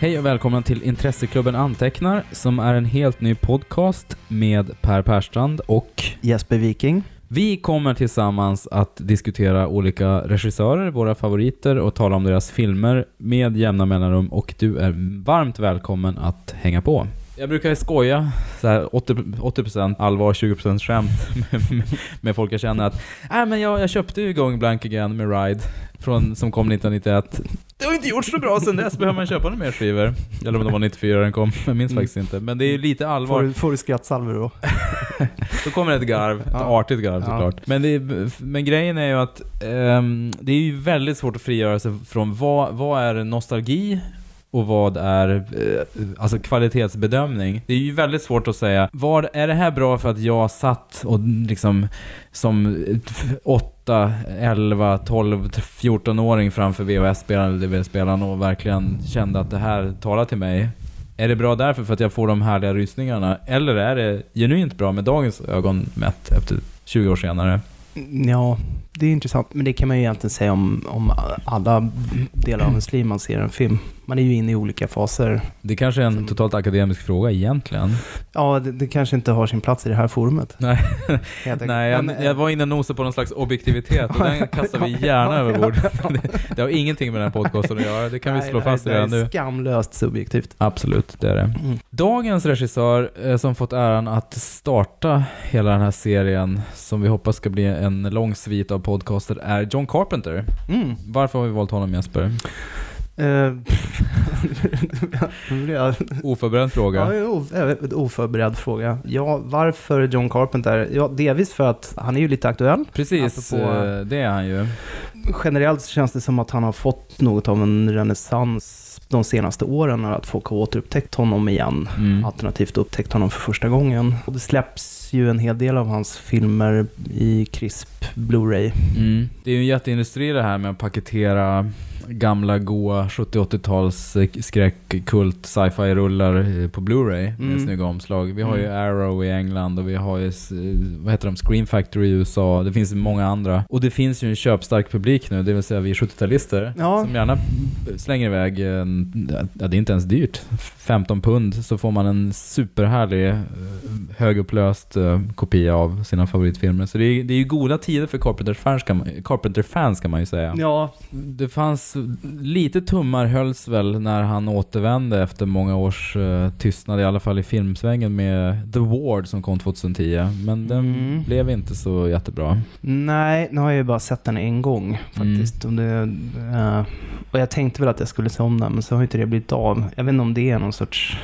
Hej och välkomna till Intresseklubben Antecknar som är en helt ny podcast med Per Perstrand och Jesper Viking. vi kommer tillsammans att diskutera olika regissörer, våra favoriter och tala om deras filmer med jämna mellanrum och du är varmt välkommen att hänga på. Jag brukar skoja, så här 80, 80% allvar, 20% skämt med, med, med folk jag känner att äh, men jag, jag köpte ju Going Blank Again med Ride från, som kom 1991. Det har inte gjort så bra sen dess, behöver man köpa några mer skivor? Eller om det var 94 den kom, jag minns Mm. faktiskt inte. Men det är ju lite Får, allvar. du- får du skrattsalvor då? Då kommer ett garv, ett Ja. artigt garv Ja. såklart. Men, det är, men grejen är ju att ehm, det är ju väldigt svårt att frigöra sig från vad, vad är nostalgi och vad är eh, alltså kvalitetsbedömning. Det är ju väldigt svårt att säga, vad är det här bra för att jag satt och liksom som 8, 11, 12, 14-åring framför VHS-spelaren eller DVD-spelaren och verkligen kände att det här talar till mig. Är det bra därför för att jag får de härliga rysningarna? Eller är det genuint bra med dagens ögon mätt efter 20 år senare? Ja, det är intressant. Men det kan man ju egentligen säga om, om alla delar av ens liv man ser en film. Man är ju inne i olika faser. Det kanske är en Som- totalt akademisk fråga egentligen. Ja, det, det kanske inte har sin plats i det här forumet. Nej. Nej jag, eh, jag var inne och nosade på någon slags objektivitet och den kastar vi gärna över bord. Det, det har ingenting med den här podcasten att göra, det kan vi slå nej, fast det redan är nu. skamlöst subjektivt. Absolut, det är det. Mm. Dagens regissör eh, som fått äran att starta hela den här serien, som vi hoppas ska bli en lång svit av podcaster, är John Carpenter. Mm. Varför har vi valt honom Jesper? Eh, Oförberedd fråga. Ja, oförberedd fråga. Ja, varför John Carpenter? Ja, delvis för att han är ju lite aktuell. Precis, Apropå- eh, det är han ju. Generellt så känns det som att han har fått något av en renässans de senaste åren, att folk har återupptäckt honom igen. Mm. Alternativt upptäckt honom för första gången. Och det släpps ju en hel del av hans filmer i krisp Blu-ray. Mm. Det är ju en jätteindustri det här med att paketera gamla goa 70-80-tals eh, skräckkult sci-fi-rullar eh, på Blu-ray med Mm. snygga omslag. Vi har ju Mm. Arrow i England och vi har ju, eh, vad heter de, Scream Factory i USA. Det finns många andra. Och det finns ju en köpstark publik nu, det vill säga vi 70-talister. Ja. Som gärna slänger iväg, en, ja det är inte ens dyrt, 15 pund så får man en superhärlig högupplöst kopia av sina favoritfilmer. Så det är, det är ju goda tider för Carpenter-fans kan, Carpenter-fans kan man ju säga. Ja, Det fanns lite tummar hölls väl när han återvände efter många års eh, tystnad, i alla fall i filmsvängen med The Ward som kom 2010. Men den Mm. blev inte så jättebra. nej, nu har jag ju bara sett den en gång faktiskt. Och, det, eh, och jag tänkte väl att jag skulle se om den, men så har inte det blivit av. Jag vet inte om det är någon sorts...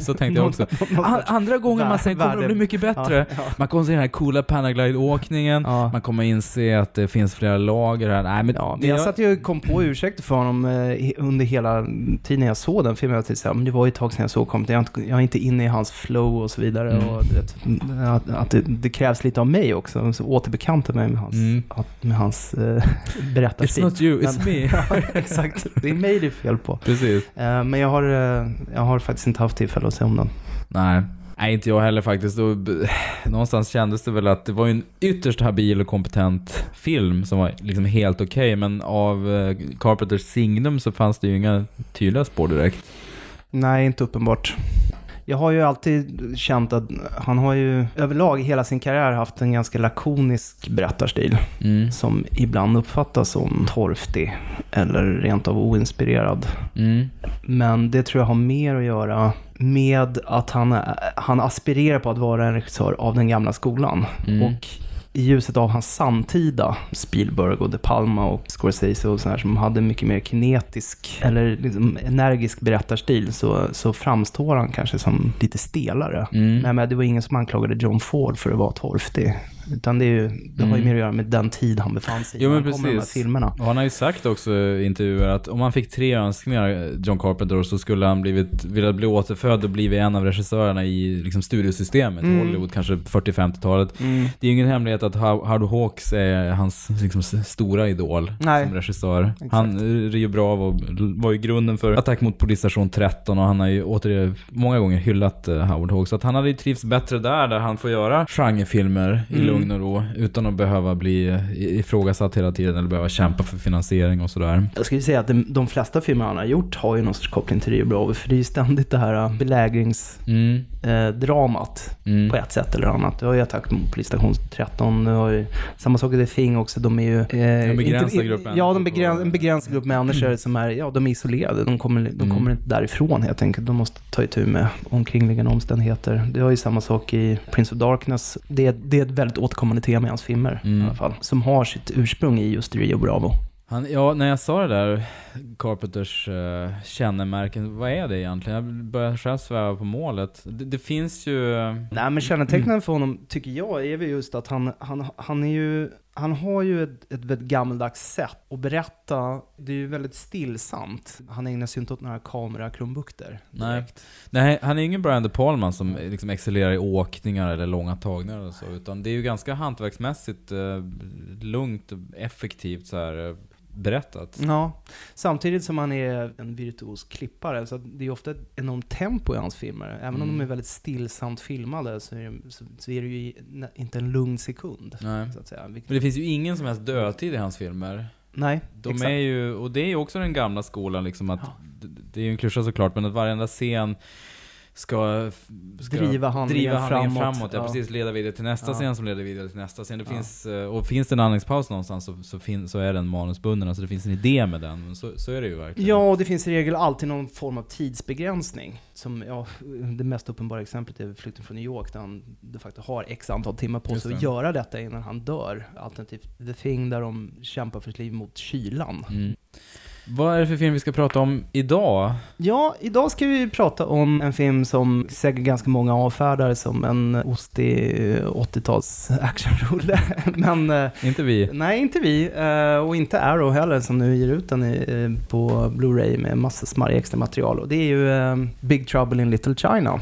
Så tänkte jag också. någon A- sorts- andra gången man säger kommer det bli mycket bättre. Ja, ja. Man kommer se den här coola Panaglide-åkningen. Ja. Man kommer inse att det finns flera lager här. Nej, men Ja, men jag satt ju och kom på ursäkter för honom eh, under hela tiden jag såg den filmen. Jag tänkte men det var ju ett tag sedan jag såg Compton. Jag, är inte- jag är inte inne i hans flow och så vidare. Mm. Och du vet, att, att det, det krävs lite av mig också. Så återbekanta mig med hans, Mm. att, med hans eh, It's berättarstil. not you, it's Men- me. ja, exakt. Det är mig det är fel på. Precis. Eh, men jag har, eh, jag har faktiskt inte haft tillfälle att se om den. Nej. Nej, inte jag heller faktiskt. B- någonstans kändes det väl att det var en ytterst habil och kompetent film som var liksom helt okej. men av eh, Carpenters signum så fanns det ju inga tydliga spår direkt. Nej, inte uppenbart. Jag har ju alltid känt att han har ju överlag hela sin karriär haft en ganska lakonisk berättarstil. Mm. som ibland uppfattas som torftig eller rent av oinspirerad. Mm. Men det tror jag har mer att göra med att han, han aspirerar på att vara en regissör av den gamla skolan. Mm. Och i ljuset av hans samtida Spielberg och De Palma och Scorsese och sådär som hade mycket mer kinetisk eller liksom energisk berättarstil så, så framstår han kanske som lite stelare. Mm. Nej, men det var ingen som anklagade John Ford för att vara torftig. Utan det, är ju, det har ju Mm. mer att göra med den tid han befann sig i Jo, men de här precis. filmerna. Och han har ju sagt också i intervjuer att om han fick tre önskningar, John Carpenter, så skulle han blivit, vilja bli återfödd och blivit en av regissörerna i liksom, studiosystemet i Mm. Hollywood, kanske 40-50-talet. Det är ju ingen hemlighet att How- Howard Hawks är hans liksom, stora idol Nej. som regissör. Exakt. Han är ju bra och var ju grunden för Attack mot polisstation 13 och han har ju återigen många gånger hyllat eh, Howard Hawks. Så att han hade ju trivts bättre där, där han får göra genrefilmer i Mm. Lugn och ro utan att behöva bli ifrågasatt hela tiden eller behöva kämpa för finansiering och sådär. Jag skulle säga att de, flesta filmer han har gjort har ju någon sorts koppling till Rio Bravo, för det är ju ständigt det här äh, belägringsdramat Mm. Mm. på ett sätt eller annat. Du har ju Attack mot polisstation 13, du har ju samma sak i The Thing också, de är ju... Eh, En begränsad grupp Ja, de begräns, på- en begränsad grupp människor som är, ja, de är isolerade. De kommer, de Mm. kommer inte därifrån helt enkelt. De måste ta itu med omkringliggande omständigheter. Det har ju samma sak i Prince of Darkness. Det, är- det är ett väldigt återkommande tema i hans filmer Mm. i alla fall. Som har sitt ursprung i just Rio Bravo. Han, ja, när jag sa det där, Carpenters uh, kännemärken, vad är det egentligen? Jag börjar själv sväva på målet. Det, det finns ju... Eh, Nej men kännetecknande för honom tycker jag är väl just att han, han, han är ju han har ju ett, ett väldigt gammaldags sätt att berätta. Det är ju väldigt stillsamt. Han ägnar sig inte åt några kamerakrumbukter. Nej. Nej, han är ingen Brian De Palma som eh, liksom excellerar i åkningar eller långa tagningar och så, utan det är ju ganska hantverksmässigt eh, lugnt och effektivt så här eh, berättat. Ja, samtidigt som han är en virtuos klippare. Så det är ofta ett enormt tempo i hans filmer. Även om Mm. de är väldigt stillsamt filmade så är det, så, så är det ju inte en lugn sekund. Nej. Så att säga. Men det finns ju ingen som helst dödtid i hans filmer. nej, De exakt. är ju, och det är ju också den gamla skolan liksom att, Ja. det, det är ju en klyscha såklart, men att varenda scen ska, ska Driva handlingen driva handlingen framåt. framåt. Ja, Ja. precis. Leda vidare till nästa Ja. scen som leder vidare till nästa scen. Det Ja. finns, eh, och finns det en andningspaus någonstans så, så, fin, så är den manusbunden. Alltså det finns en idé med den. Men Så, så är det ju verkligen. Ja, och det finns i regel alltid någon form av tidsbegränsning. Som, ja, det mest uppenbara exemplet är Flykten från New York, där han de facto har x antal timmar på sig att göra detta innan han dör. Alternativt The Thing, där de kämpar för sitt liv mot kylan. Mm. Vad är det för film vi ska prata om idag? Ja, idag ska vi prata om en film som säkert ganska många avfärdar som en ostig 80-tals actionrulle. Men eh, Inte vi. nej, inte vi. eh, Och inte Arrow heller som nu ger ut den eh, på Blu-ray med massa smarrig extra material. Och det är ju eh, Big Trouble in Little China.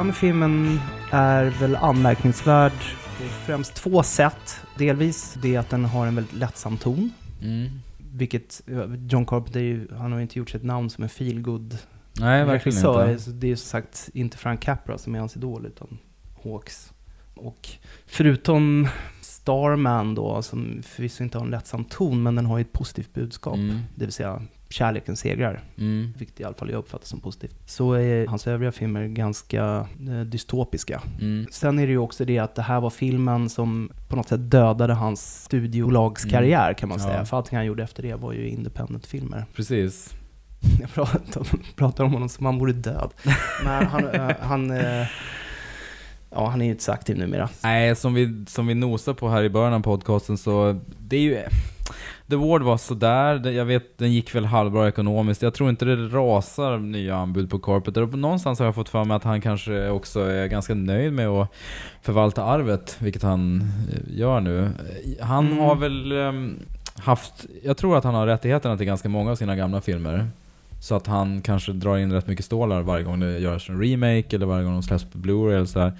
Den filmen är väl anmärkningsvärd på främst två sätt. Delvis det att den har en väldigt lättsam ton. Mm. Vilket John Carpenter, han har inte gjort sig ett namn som en feelgood Nej, verkligen regissör. inte. Det är ju som sagt inte Frank Capra som är hans idol, utan Hawks. Och förutom Starman då, som förvisso inte har en lättsam ton, men den har ju ett positivt budskap. Mm. Det vill säga kärleken segrar. Mm. Vilket i alla fall jag uppfattar som positivt. Så är hans övriga filmer ganska eh, dystopiska. Mm. Sen är det ju också det att det här var filmen som på något sätt dödade hans studiolagskarriär kan man Mm. säga. Ja. För allting han gjorde efter det var ju independent-filmer. Precis. Jag pratar, pratar om honom som han vore död. Men han, eh, han, eh, ja, han är ju inte så aktiv numera. Nej, som vi, som vi nosade på här i början av podcasten så, det är ju... The Ward var sådär, jag vet den gick väl halvbra ekonomiskt. Jag tror inte det rasar nya anbud på Carpenter. Och någonstans har jag fått för mig att han kanske också är ganska nöjd med att förvalta arvet, vilket han eh, gör nu. Han Mm. har väl ehm, haft, jag tror att han har rättigheterna till ganska många av sina gamla filmer. Så att han kanske drar in rätt mycket stålar varje gång det görs en remake eller varje gång de släpps på Blu-ray eller sådär.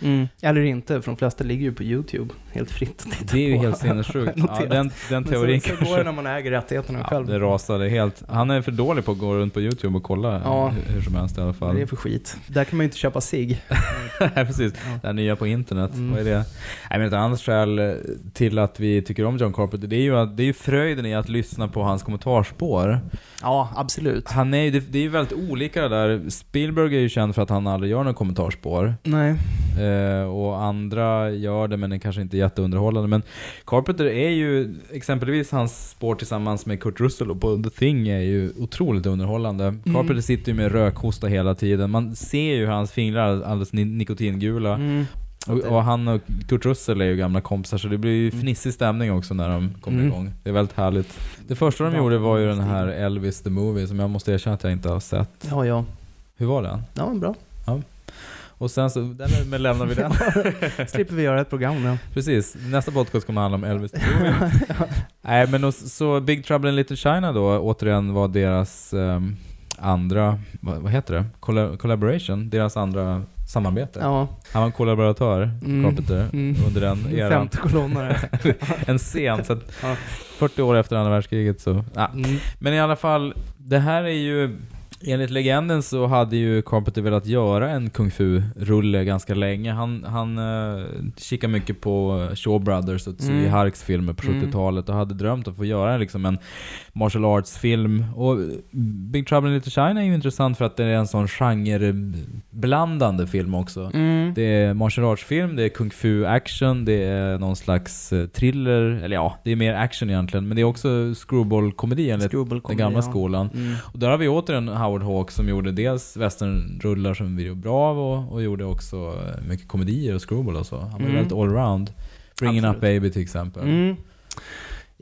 Eller inte, för de flesta ligger ju på YouTube. Helt fritt att titta Det är ju på. helt sinnessjukt. Ja, den, den teorin så, så kanske... går det när man äger rättigheterna Ja, själv. det rasade helt. Han är för dålig på att gå runt på YouTube och kolla Ja. hur, hur som helst i alla fall. är det för skit? Där kan man ju inte köpa sig. Nej, precis. Ja. Det här nya på internet. Mm. Vad är det? Nej, men ett annat skäl till att vi tycker om John Carpenter, det är ju att, det är ju fröjden i att lyssna på hans kommentarspår. Ja, absolut. Han är ju, det, det är ju väldigt olika det där. Spielberg är ju känd för att han aldrig gör några kommentarspår. Nej. Eh, och andra gör det men är kanske inte jätteunderhållande. Men Carpenter är ju, exempelvis hans spår tillsammans med Kurt Russell och på The Thing är ju otroligt underhållande. Carpenter sitter ju med rökhosta hela tiden. Man ser ju hur hans fingrar är alldeles ni- nikotingula. Mm. Och, och han och Kurt Russell är ju gamla kompisar så det blir ju fnissig stämning också när de kommer Mm. igång. Det är väldigt härligt. Det första de Ja, gjorde var ju den här Elvis the Movie som jag måste erkänna att jag inte har sett. Ja, ja. Hur var den? Ja, bra. Och sen så, där men lämnar vi den. Slipper vi göra ett program nu. Precis, nästa podcast kommer handla om Elvis the Movie. Nej men och, så Big Trouble in Little China då, återigen var deras ehm, andra, vad, vad heter det? Colla- collaboration, deras andra samarbete. Ja. Han var en kollaboratör, Mm. Carpenter, Mm. under den eran. Femte kolonnare. en scen, så Ja. 40 år efter andra världskriget så... Ja. Mm. Men i alla fall, det här är ju... Enligt legenden så hade ju Carpenter velat göra en kung fu-rulle ganska länge. Han, han uh, kikade mycket på Shaw Brothers och Tsui Mm. Harks filmer på Mm. 70-talet och hade drömt att få göra liksom en martial arts-film. Och Big Trouble in Little China är ju intressant för att det är en sån genreblandande film också. Mm. Det är martial arts-film, det är kung fu-action, det är någon slags eh, thriller, eller ja, det är mer action egentligen. Men det är också screwball-komedi enligt den Screwball-komedi, gamla ja. skolan. Mm. Och där har vi återigen Howard Hawks som gjorde dels westernrullar som vi gjorde bra av och, och gjorde också eh, mycket komedier och screwball och så. Han var Mm. väldigt allround. Bringing Up Absolut. Baby till exempel. Mm.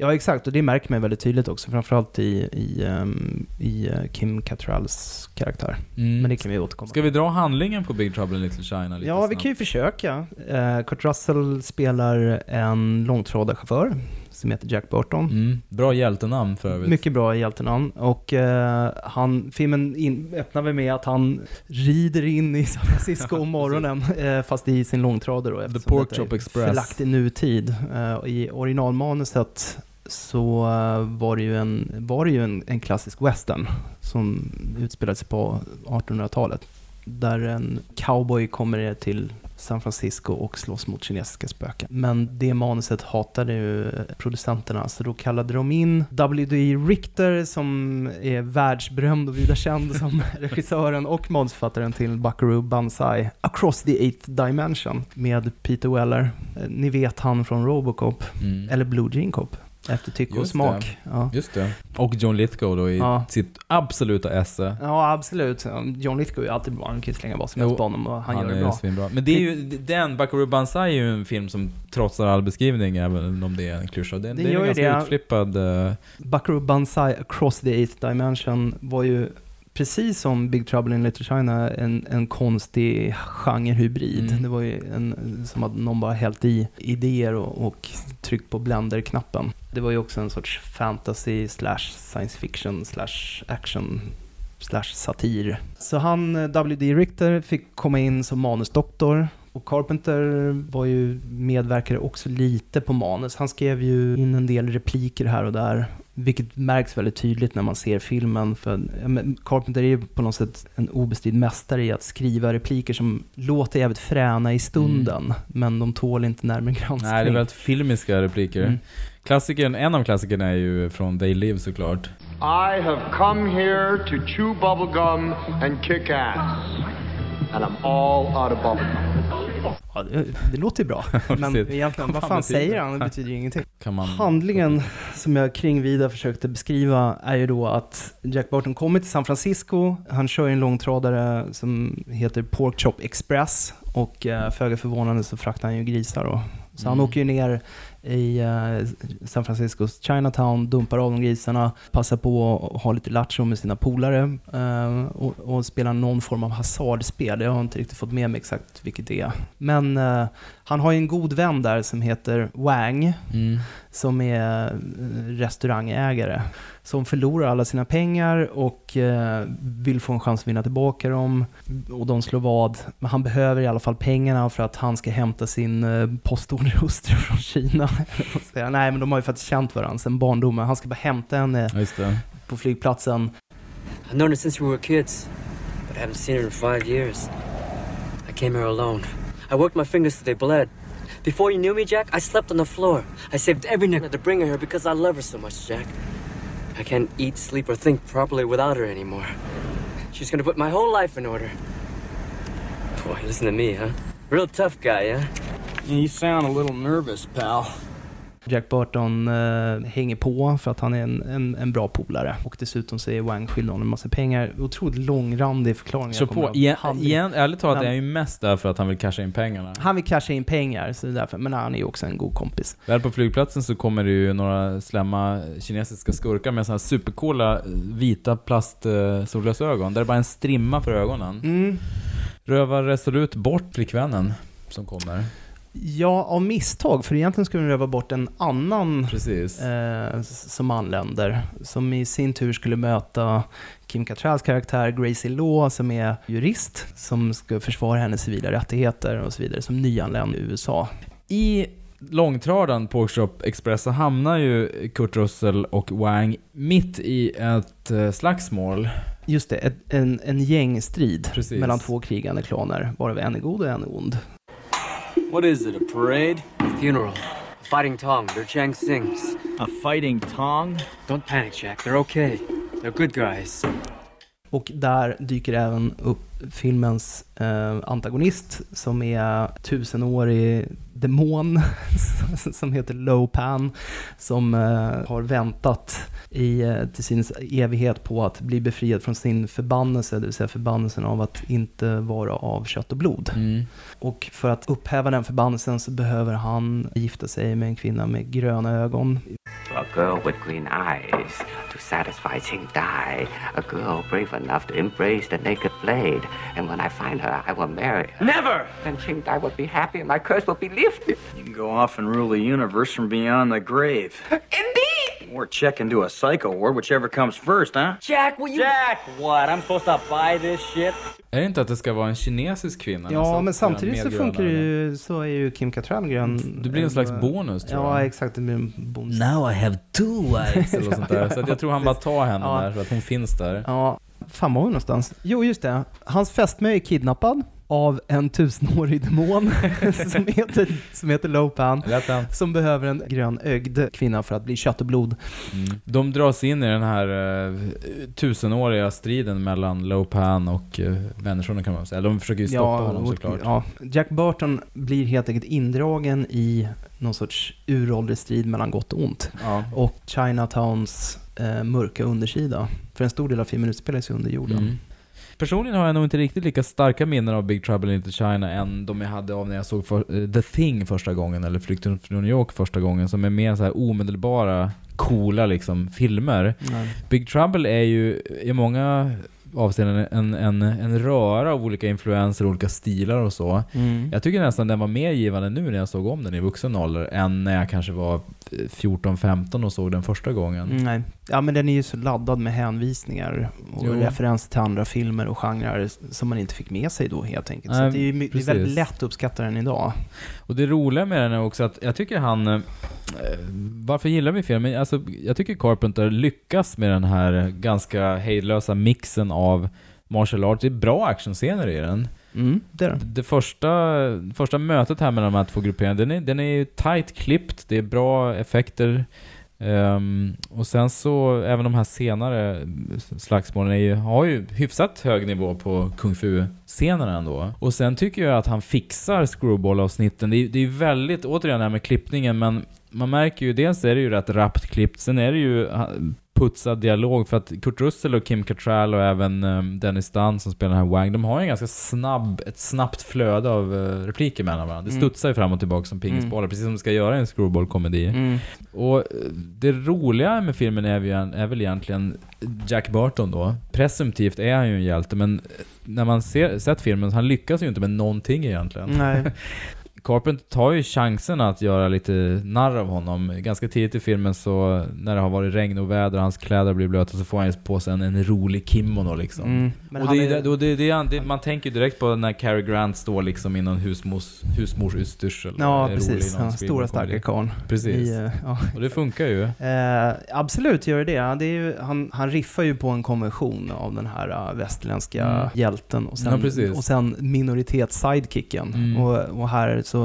Ja, exakt. Och det märker man väldigt tydligt också. Framförallt i, i, ehm, i eh, Kim Cattralls karaktär. Mm. Men det kan vi återkomma Ska vi dra handlingen på Big Trouble in Little China lite Ja, vi snabbt? kan ju försöka. Uh, Kurt Russell spelar en långtradarchaufför som heter Jack Burton. Mm. Bra hjältenamn för övrigt. Mycket bra hjältenamn. Och eh, han, filmen in, öppnar vi med att han rider in i San Francisco om morgonen, eh, fast i sin långtradare då, eftersom Pork Chop Express. förlagt i nutid. Eh, I originalmanuset så eh, var det ju en, var det ju en, en klassisk western som utspelade sig på 1800-talet. Där en cowboy kommer till San Francisco och slåss mot kinesiska spöken. Men det manuset hatade ju producenterna, så då kallade de in W.D. Richter som är världsberömd och vida känd som regissören och manusförfattaren till Buckaroo Banzai Across the Eighth Dimension med Peter Weller. Eh, Ni vet han från Robocop, Mm. eller Blue Jean Cop, efter tycke och Just smak. Ja. Just det. Och John Lithgow då i Ja. sitt absoluta esse. ja, absolut. John Lithgow är alltid bra, han kan ju slänga vad som helst på honom och han, gör det bra. svinbra. Men det är ju, den, Buckaroo Banzai är ju en film som trotsar all beskrivning, även om det är en klyscha. Det, Den det är en ganska det. utflippad... eh, Buckaroo Banzai Across the Eighth Dimension var ju precis som Big Trouble in Little China en, en konstig genrehybrid. Mm. Det var ju en, som att någon bara hällt i idéer och, och tryckt på blender-knappen. Det var ju också en sorts fantasy slash science fiction slash action slash satir. Så han, eh, W.D. Richter, fick komma in som manusdoktor. Och Carpenter var ju medverkade också lite på manus. Han skrev ju in en del repliker här och där. Vilket märks väldigt tydligt när man ser filmen. För Carpenter är ju på något sätt en obestridd mästare i att skriva repliker som låter jävligt fräna i stunden. Men de tål inte närmare granskning. Nej, det är väldigt filmiska repliker. Mm. Klassikern, en av klassikerna är ju från They Live såklart. I have come here to chew bubblegum and kick ass. And I'm all out of bubblegum. Ja, det, det låter ju bra. Men egentligen, vad fan säger det? han? Det betyder ju ingenting. Kan man... Handlingen som jag kring vida försökte beskriva är ju då att Jack Barton kommer till San Francisco. Han kör en långtradare som heter Pork Chop Express och eh, föga förvånande så fraktar han ju grisar då. Så han Mm. åker ju ner i eh, San Franciscos Chinatown, dumpar av de grisarna, passar på att ha lite lattjo med sina polare eh, och, och spelar någon form av hasardspel. Jag har inte riktigt fått med mig exakt vilket det är. Men eh, han har ju en god vän där som heter Wang Mm. som är eh, restaurangägare. Som förlorar alla sina pengar och eh, vill få en chans att vinna tillbaka dem. Och de slår vad. Men han behöver i alla fall pengarna för att han ska hämta sin eh, postorderhustru från Kina. Nej, men de har ju faktiskt känt varandra sedan barndomen. Han ska bara hämta henne Ja, just det. på flygplatsen. I've known her since we were kids, but I haven't seen her in five years. I came here alone. I worked my fingers till they bled. Before you knew me, Jack, I slept on the floor. I saved every nickel to bring her here because I love her so much, Jack. I can't eat, sleep, or think properly without her anymore. She's gonna put my whole life in order. Boy, listen to me, huh? Real tough guy, yeah? You sound a little nervous, pal. Jack Burton eh, hänger på för att han är en, en, en bra polare. Och dessutom så är Wang skyldig honom en massa pengar. Otroligt långrandig förklaring. Så på, igen, igen, ärligt talat är han ju mest där för att han vill casha in pengarna. Han vill casha in pengar, så det är därför. men han är ju också en god kompis. Väl på flygplatsen så kommer det ju några slämma kinesiska skurkar med såna här supercoola eh, vita plast eh, solglasögon. Där det bara är en strimma för ögonen. Mm. Rövar resolut bort flickvännen som kommer. Ja, av misstag, för egentligen skulle den röva bort en annan eh, som anländer, som i sin tur skulle möta Kim Cattralls karaktär Gracie Law, som är jurist, som ska försvara hennes civila rättigheter och så vidare, som nyanländ i USA. I långtradaren Porkshop Express så hamnar ju Kurt Russell och Wang mitt i ett eh, slagsmål. Just det, ett, en, en gängstrid Precis. mellan två krigande klaner, varav en är god och en är ond. What is it, a parade? A funeral. A fighting Tong. They're Chang Sings. A fighting tong? Don't panic, Jack. They're okay. They're good guys. Och där dyker även upp filmens eh, antagonist som är tusenårig demon som heter Lopan som eh, har väntat i, eh, till sin evighet på att bli befriad från sin förbannelse, det vill säga förbannelsen av att inte vara av kött och blod. Mm. Och för att upphäva den förbannelsen så behöver han gifta sig med en kvinna med gröna ögon. A girl with green eyes to satisfy Ching Dai. A girl brave enough to embrace the naked blade. And when I find her, I will marry her. Never! Then Ching Dai will be happy and my curse will be lifted. You can go off and rule the universe from beyond the grave. Indeed! Or check into a psycho ward, whichever comes first, huh? Jack, will you? Jack, what? I'm supposed to buy this shit? Är det inte att det ska vara en kinesisk kvinna? Ja, men samtidigt så funkar det ju, så är ju Kim Cattrall grön. Det blir en slags bonus tror Ja, jag. exakt. Det blir en bonus. Now I have two wives eller sånt där. Så att jag tror han bara tar henne Ja. där så att hon finns där. Ja, fan var vi någonstans? Jo, just det. Hans fästmö är kidnappad av en tusenårig demon som heter, som heter Lopan. Lätt hänt. Som behöver en grönögd kvinna för att bli kött och blod. Mm. De dras in i den här uh, tusenåriga striden mellan Lopan och uh, människorna kan man säga. De försöker ju stoppa honom och- såklart. Ja, Jack Burton blir helt enkelt indragen i någon sorts uråldrig strid mellan gott och ont. Ja. Och Chinatowns eh, mörka undersida. För en stor del av filmen utspelar sig under jorden. Mm. Personligen har jag nog inte riktigt lika starka minnen av Big Trouble in Little China än de jag hade av när jag såg för, eh, The Thing första gången, eller Flykten från New York första gången, som är mer så här omedelbara, coola liksom filmer. Nej. Big Trouble är ju i många avseenden en, en, en röra av olika influenser, olika stilar och så. Mm. Jag tycker nästan den var mer givande nu när jag såg om den i vuxen ålder än när jag kanske var eh, 14-15 och såg den första gången. Mm, Nej. Ja, men den är ju så laddad med hänvisningar och Jo. referenser till andra filmer och genrer som man inte fick med sig då helt enkelt. så Nej, att det är ju det är väldigt lätt att uppskatta den idag. Och det roliga med den är också att jag tycker han... Eh, varför gillar vi filmen? Alltså, jag tycker Carpenter lyckas med den här ganska hejdlösa mixen av martial arts. Det är bra actionscener i den. Mm, det är. Det första, första mötet här mellan de här två grupperingarna, den är, den är ju tight klippt, det är bra effekter. Ehm, och sen så, även de här senare slagsmålen är ju, har ju hyfsat hög nivå på kung fu-scenerna ändå. Och sen tycker jag att han fixar screwball-avsnitten. Det är, ju väldigt, återigen det här med klippningen, men man märker ju, dels är det ju rätt rappt klippt, sen är det ju putsad dialog för att Kurt Russell och Kim Cattrall och även um, Dennis Dunn som spelar den här Wang, de har ju en ganska snabb, ett snabbt flöde av uh, repliker mellan varandra. Det Mm. studsar ju fram och tillbaka som pingisbollar, precis som det ska göra i en screwball-komedi. Mm. Och eh, det roliga med filmen är, ju, är väl egentligen Jack Burton då. Presumtivt är han ju en hjälte, men när man ser, sett filmen, han lyckas ju inte med någonting egentligen. Nej. Carpenter tar ju chansen att göra lite narr av honom. Ganska tidigt i filmen så, när det har varit regn och väder och hans kläder blir blöta, så får han på sig en, en rolig kimono liksom. Mm. Men och han det, är, är- det, och det, det, är, det, man tänker ju direkt på när Cary Grant står liksom i någon husmors, husmorsutstyrsel. Ja, precis. Ja, stora starka karln. Precis. I, eh, ja. Och det funkar ju. Eh, absolut gör det det. Är ju, han, han riffar ju på en konvention av den här uh, västerländska Mm. hjälten och sen, Ja, och sen minoritetssidekicken. Mm. Och, och här så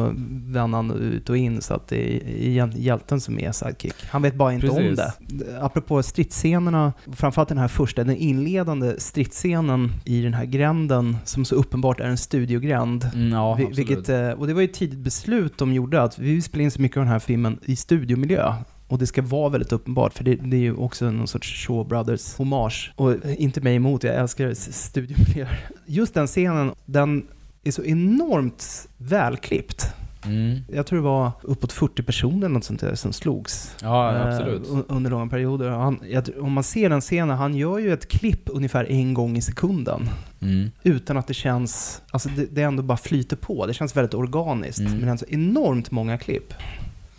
vänder han ut och in så att det är hjälten som är sidekick. Han vet bara inte om Precis. det. Apropå stridsscenerna, framförallt den här första, den inledande stridsscenen i den här gränden som så uppenbart är en studiogränd. Mm, ja, Vi-. Vilket, eh, och det var ju ett tidigt beslut de gjorde, att vi vill spela in så mycket av den här filmen i studiomiljö. Och det ska vara väldigt uppenbart, för det, det är ju också någon sorts Shaw Brothers hommage. Och inte mig emot, jag älskar studiomiljöer. Just den scenen, den är så enormt välklippt. Mm. Jag tror det var uppåt 40 personer något sånt där som slogs. Ja, eh, absolut. un- under långa perioder. Han, jag, om man ser den scenen, han gör ju ett klipp ungefär en gång i sekunden. Mm. Utan att det känns, alltså det, det ändå bara flyter på. Det känns väldigt organiskt. Mm. Men det är så enormt många klipp.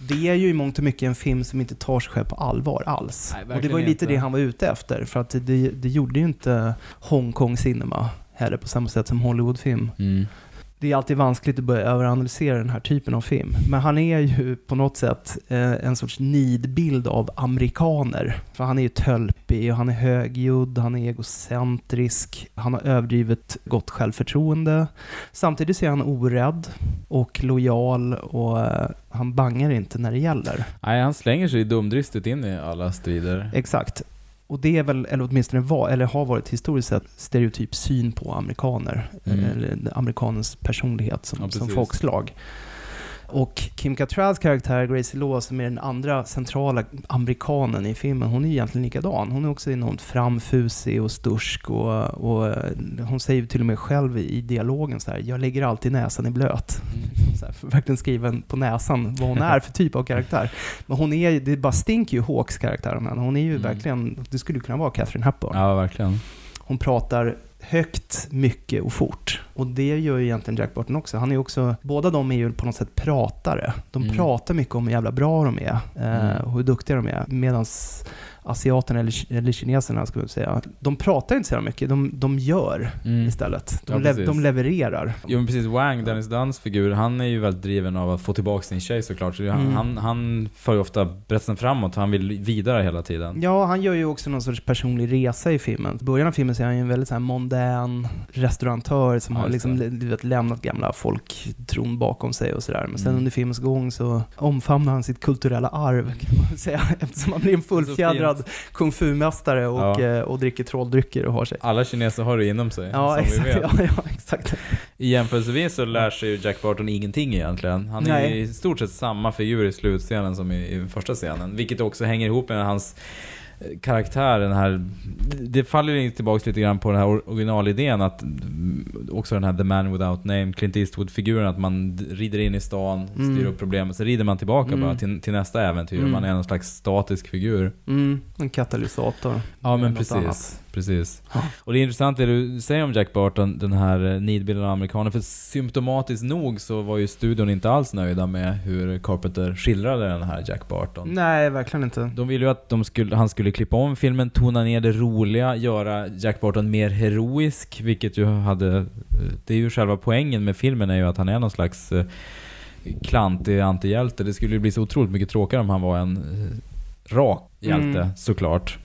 Det är ju i mångt och mycket en film som inte tar sig själv på allvar alls. Nej, och det var ju lite inte. det han var ute efter. För att det, det gjorde ju inte Hongkong Cinema heller på samma sätt som Hollywoodfilm. Mm. Det är alltid vanskligt att börja överanalysera den här typen av film. Men han är ju på något sätt eh, en sorts nidbild av amerikaner. För han är ju tölpig och han är högljudd, han är egocentrisk, han har överdrivet gott självförtroende. Samtidigt är han orädd och lojal och eh, han bangar inte när det gäller. Nej, han slänger sig dumdristigt in i alla strider. Exakt. Och det är väl, eller åtminstone var, eller har varit historiskt sett, stereotyp syn på amerikaner. Mm. Eller amerikanens personlighet som, Ja, som folkslag. Och Kim Cattralls karaktär, Gracie Law, som är den andra centrala amerikanen i filmen, hon är egentligen likadan. Hon är också enormt framfusig och stursk och, och eh, hon säger till och med själv i dialogen så här, jag lägger alltid näsan i blöt. Så här, verkligen skriven på näsan vad hon är för typ av karaktär. Men hon är, det bara stinker ju Hawks karaktär om henne. Hon är ju Mm. verkligen, det skulle kunna vara Catherine Hepburn. Ja, verkligen. Hon pratar högt, mycket och fort. Och det gör ju egentligen Jack Burton också. Han är också, båda de är ju på något sätt pratare. De Mm. pratar mycket om hur jävla bra de är eh, Mm. och hur duktiga de är. Medan asiaterna, eller, eller kineserna ska vi säga, de pratar inte så mycket, de, de gör Mm. istället. De, Ja, le, de levererar. Jo men precis, Wang, Dennis Dunns figur, han är ju väldigt driven av att få tillbaka sin tjej såklart. Så det- Mm. han, han för ju ofta berättelsen framåt, han vill vidare hela tiden. Ja, han gör ju också någon sorts personlig resa i filmen. I början av filmen så är han ju en väldigt så här mondän restaurantör som Ja, har liksom, du vet, lämnat gamla folktron bakom sig och sådär. Men sen Mm. under filmens gång så omfamnar han sitt kulturella arv kan man säga. Eftersom han blir en fullfjädrad kung fu-mästare och, Ja. eh, och dricker trolldrycker och har sig. Alla kineser har det inom sig, Ja, som exakt. vi vet. Ja, ja, exakt. I jämförelsevis så lär sig ju Jack Barton ingenting egentligen. Han är Nej. ju i stort sett samma figur i slutscenen som i, i första scenen. Vilket också hänger ihop med hans karaktär, den här... Det faller ju tillbaka lite grann på den här or- originalidén att också den här The Man Without Name, Clint Eastwood-figuren, att man rider in i stan, styr Mm. upp problemet, så rider man tillbaka Mm. bara till, till nästa äventyr. Mm. Man är någon slags statisk figur. Mm, en katalysator. Ja men precis. annat. Precis. Ja. Och det är intressant det du säger om Jack Barton, den här eh, nidbilden av amerikaner. För symptomatiskt nog så var ju studion inte alls nöjda med hur Carpenter skildrade den här Jack Barton. Nej, verkligen inte. De ville ju att de skulle, han skulle klippa om filmen, tona ner det roliga, göra Jack Barton mer heroisk, vilket ju hade... eh, Det är ju själva poängen med filmen är ju att han är någon slags eh, klantig antihjälte. Det skulle ju bli så otroligt mycket tråkigare om han var en rak hjälte, Mm. såklart.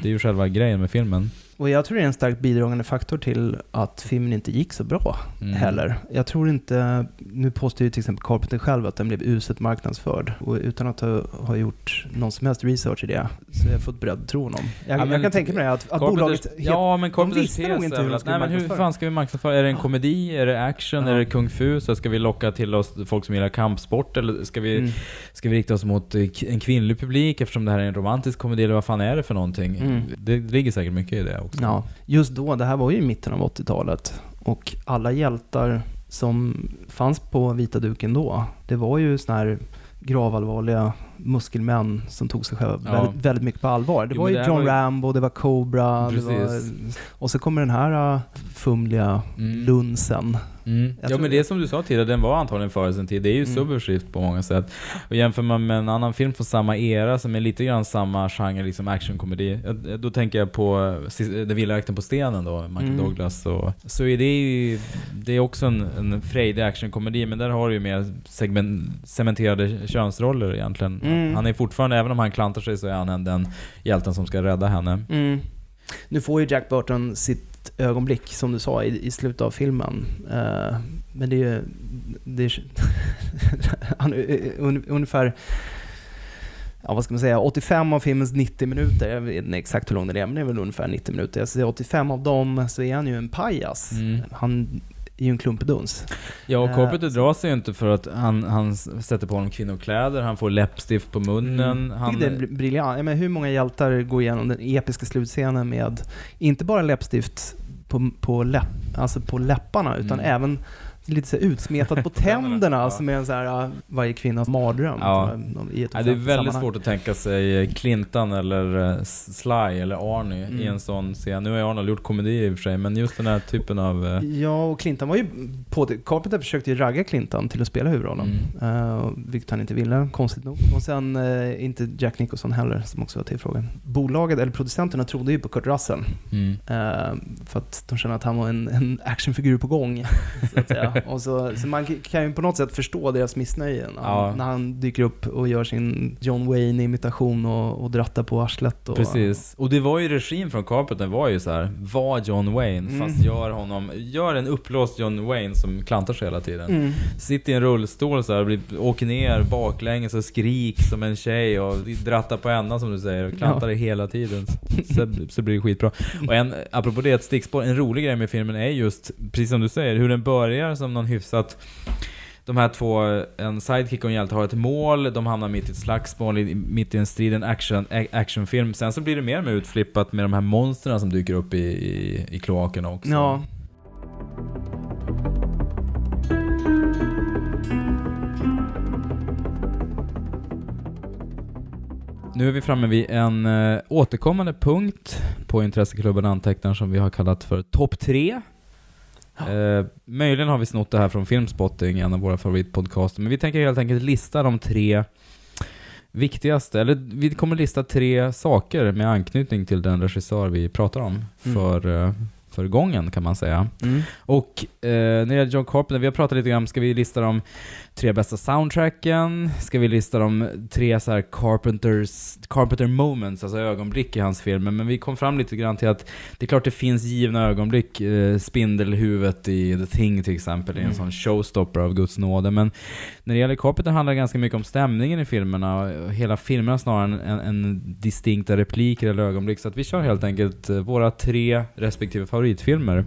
Det är ju själva grejen med filmen. Och jag tror det är en starkt bidragande faktor till att filmen inte gick så bra Mm. heller. Jag tror inte, nu påstår ju till exempel Carpenter själv att den blev uselt marknadsförd. Och utan att ha, ha gjort någon som helst research i det, så jag fullt beredd att tro honom. Jag, Ja, jag kan tänka mig att, att Carpenters- bolaget... helt- Ja, men Carpenters visste nog tes inte hur de att, skulle nej, men hur fan ska vi marknadsföra? Är det en komedi? Är det action? Ja. Är det kung fu? Så ska vi locka till oss folk som gillar kampsport? Eller ska vi, Mm. ska vi rikta oss mot eh, en kvinnlig publik eftersom det här är en romantisk komedi? Eller vad fan är det för någonting? Mm. Det ligger säkert mycket i det också. Ja, just då, det här var ju i mitten av 80-talet. Och alla hjältar som fanns på vita duken då, det var ju såna här gravallvarliga muskelmän som tog sig själva Ja. väldigt, väldigt mycket på allvar. Det Jo, var ju det John var Rambo, det var Cobra, det var, och så kommer den här äh, fumliga Mm. lunsen. Mm. Ja men det- det som du sa tidigare, den var antagligen före sin tid. Det är ju Mm. subversivt på många sätt. Och jämför man med en annan film från samma era som är lite grann samma genre, liksom actionkomedi. Då tänker jag på Den vilda jakten på stenen då, Michael Mm. Douglas. Och, så är det ju, det är också en, en frejdig actionkomedi, men där har du ju mer segment, cementerade könsroller egentligen. Mm. Han är fortfarande, även om han klantar sig, så är han den hjälten som ska rädda henne. Nu får ju Jack Burton sitt ögonblick, som du sa, i, i slutet av filmen. Eh, men det är ju... Det är, han, är un, ungefär... Ja, vad ska man säga? 85 av filmens 90 minuter, jag vet inte exakt hur lång den är, men det är väl ungefär 90 minuter. Jag säger 85 av dem så är han ju en pajas. Mm. Han är ju en klumpeduns. Ja, och Eh, Carpenter drar sig ju inte för att han, han sätter på honom kvinnokläder, han får läppstift på munnen. Han, Han, det är br- briljant. Menar, hur många hjältar går igenom den episka slutscenen med, inte bara läppstift på, på, läpp, alltså på läpparna, utan Mm. även lite så utsmetat på tänderna Ja. som är en så här, uh, varje kvinnas mardröm. Ja. I ett Nej, det är väldigt sammanhang. svårt att tänka sig Clinton eller eh, Sly eller Arnie i Mm. en sån scen. Nu har Arnold gjort komedier i och för sig, men just den här typen av... eh, Ja, och Clinton var ju på det. Carpenter försökte ju ragga Clinton till att spela huvudrollen. Mm. Uh, vilket han inte ville, konstigt nog. Och sen eh, inte Jack Nicholson heller, som också var tillfrågad. Bolaget, eller producenterna, trodde ju på Kurt Russell. Mm. eh, för att de kände att han var en, en actionfigur på gång. Så, att säga. Och så, så man kan ju på något sätt förstå deras missnöje när, Ja. när han dyker upp och gör sin John Wayne-imitation och, och drattar på arslet. Och, Precis. Och det var ju regin från Carpenter var ju så här, var John Wayne, Mm. fast gör honom, gör en uppblåst John Wayne som klantar sig hela tiden. Mm. Sitter i en rullstol så här, blir, åker ner baklänges och skrik som en tjej och drattar på ändan som du säger och klantar det hela tiden. Så, så blir det skitbra. Och en, apropå det, ett stickspår, en rolig grej med filmen är just, precis som du säger, hur den börjar som någon hyfsat de här två, en sidekick och en hjälte har ett mål, de hamnar mitt i ett slagsmål, i- mitt i en strid, en action, actionfilm. Sen så blir det mer och mer utflippat med de här monstren som dyker upp i, i, i kloakerna också. Ja. Nu är vi framme vid en äh, återkommande punkt på Intresseklubben Antecknar som vi har kallat för Topp 3. Eh, möjligen har vi snott det här från Filmspotting, en av våra favoritpodcaster, men vi tänker helt enkelt lista de tre viktigaste, eller vi kommer lista tre saker med anknytning till den regissör vi pratar om Mm. för, eh, för gången kan man säga. Mm. Och eh, när det gäller John Carpenter, vi har pratat lite grann, ska vi lista de tre bästa soundtracken? Ska vi lista de tre så här Carpenters, Carpenter moments, alltså ögonblick i hans filmer? Men vi kom fram lite grann till att det är klart det finns givna ögonblick, eh, spindelhuvudet i The Thing till exempel, är en Mm. sån showstopper av Guds nåde. Men när det gäller Carpenter handlar det ganska mycket om stämningen i filmerna, hela filmerna snarare än, än, än distinkta repliker eller ögonblick. Så att vi kör helt enkelt eh, våra tre respektive favoritfilmer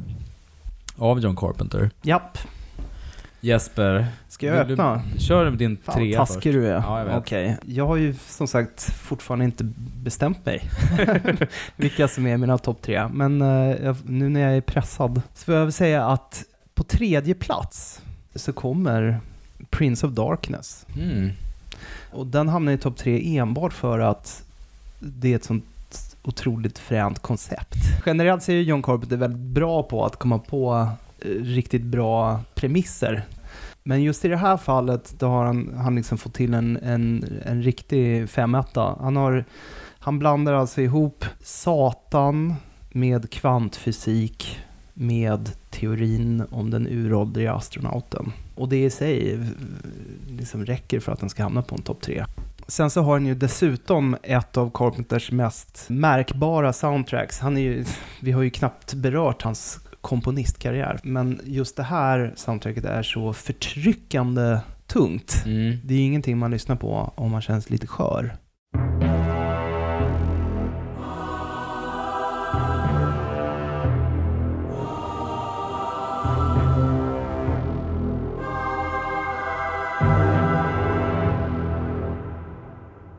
av John Carpenter. Japp. Jesper, Ska jag Vill du- öppna? kör din Fan trea vad först. taskig du är. Ja, jag vet. Okej. Jag har ju som sagt fortfarande inte bestämt mig vilka som är mina topp tre. Men jag, nu när jag är pressad så får jag väl säga att på tredje plats så kommer Prince of Darkness. Mm. Och den hamnar i topp tre enbart för att det är ett sånt otroligt fränt koncept. Generellt så är ju John Carpenter väldigt bra på att komma på eh, riktigt bra premisser. Men just i det här fallet, då har han, han liksom fått till en, en, en riktig femetta. Han, har, han blandar alltså ihop Satan med kvantfysik med teorin om den uråldriga astronauten. Och det i sig liksom räcker för att den ska hamna på en topp tre. Sen så har han ju dessutom ett av Carpenters mest märkbara soundtracks. Han är ju, vi har ju knappt berört hans komponistkarriär, men just det här soundtracket är så förtryckande tungt. Mm. Det är ju ingenting man lyssnar på om man känns lite skör.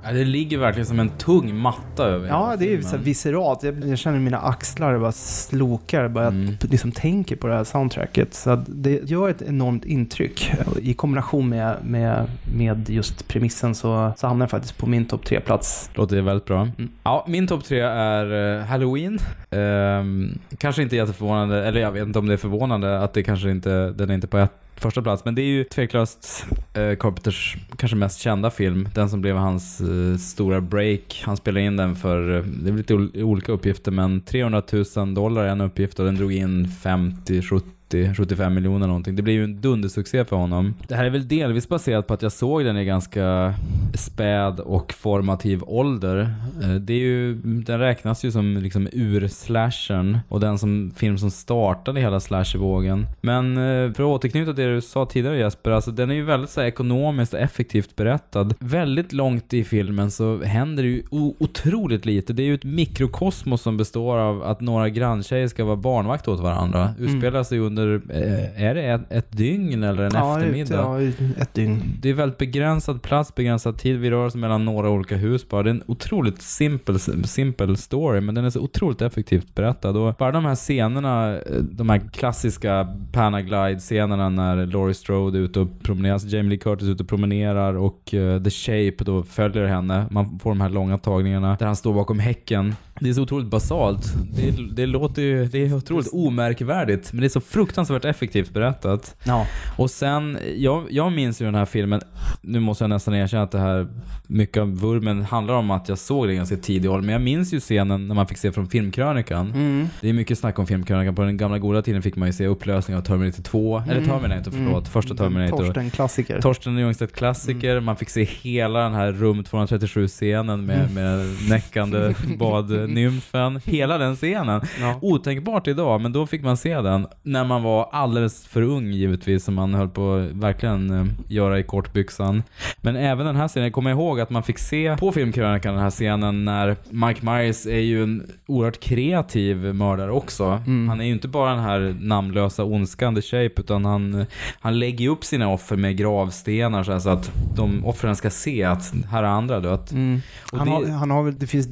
Ja, det ligger verkligen som en tung matta över Ja, det är ju så visceralt. Jag, jag känner mina axlar bara slokar, bara Mm. jag liksom tänker på det här soundtracket. Så det gör ett enormt intryck. I kombination med, med, med just premissen så, så hamnar jag faktiskt på min topp tre-plats. Låter väldigt bra. Mm. Ja, min topp tre är eh, Halloween. Ehm, kanske inte jätteförvånande, eller jag vet inte om det är förvånande att det kanske inte, den är inte på ett, första plats. Men det är ju tveklöst eh, Carpenters kanske mest kända film. Den som blev hans eh, stora break. Han spelade in den för, eh, det är lite ol- olika uppgifter, men 300 000 dollar är en uppgift och den drog in 50-70 70 75 miljoner någonting. Det blev ju en dundersuccé för honom. Det här är väl delvis baserat på att jag såg den i ganska späd och formativ ålder. Eh, Det är ju, den räknas ju som liksom ur-slashern och den som, film som startade hela slashervågen. Men eh, för att återknyta till det du sa tidigare Jesper, alltså den är ju väldigt så här, ekonomiskt och effektivt berättad. Väldigt långt i filmen så händer det ju otroligt lite. Det är ju ett mikrokosmos som består av att några granntjejer ska vara barnvakt åt varandra. Utspelar sig under under, eh, är det ett, ett dygn eller en ja, eftermiddag? Ja, ett dygn. Det är väldigt begränsad plats, begränsad tid. Vi rör oss mellan några olika hus bara. Det är en otroligt simpel, simpel story, men den är så otroligt effektivt berättad. Och bara de här scenerna, eh, de här klassiska Panaglide-scenerna när Laurie Strode är ute och promenerar, alltså Jamie Lee Curtis är ute och promenerar och uh, The Shape då följer henne. Man får de här långa tagningarna där han står bakom häcken. Det är så otroligt basalt. Det, det låter ju, det är otroligt omärkvärdigt, men det är så fruktansvärt effektivt berättat. Ja. Och sen, jag, jag minns ju den här filmen, nu måste jag nästan erkänna att det här, mycket av vurmen handlar om att jag såg det i ganska tidig ålder, men jag minns ju scenen när man fick se från filmkrönikan. Mm. Det är mycket snack om filmkrönikan, på den gamla goda tiden fick man ju se upplösningen av Terminator 2, eller Terminator förlåt, första Terminator. Torsten klassiker. Torsten Ljungstedt klassiker, man fick se hela den här rum 237-scenen med, med näckande badnymfen. Hela den scenen. Ja. Otänkbart idag, men då fick man se den när man var alldeles för ung givetvis, som man höll på att verkligen eh, göra i kortbyxan. Men även den här scenen, jag kommer ihåg att man fick se på filmkrönikan den här scenen när Mike Myers är ju en oerhört kreativ mördare också. Han är ju inte bara den här namnlösa ondskan The Shape, utan han, han lägger ju upp sina offer med gravstenar så, här, så att de offren ska se att här har andra dött. Mm. Han, det- har, han har väl, det finns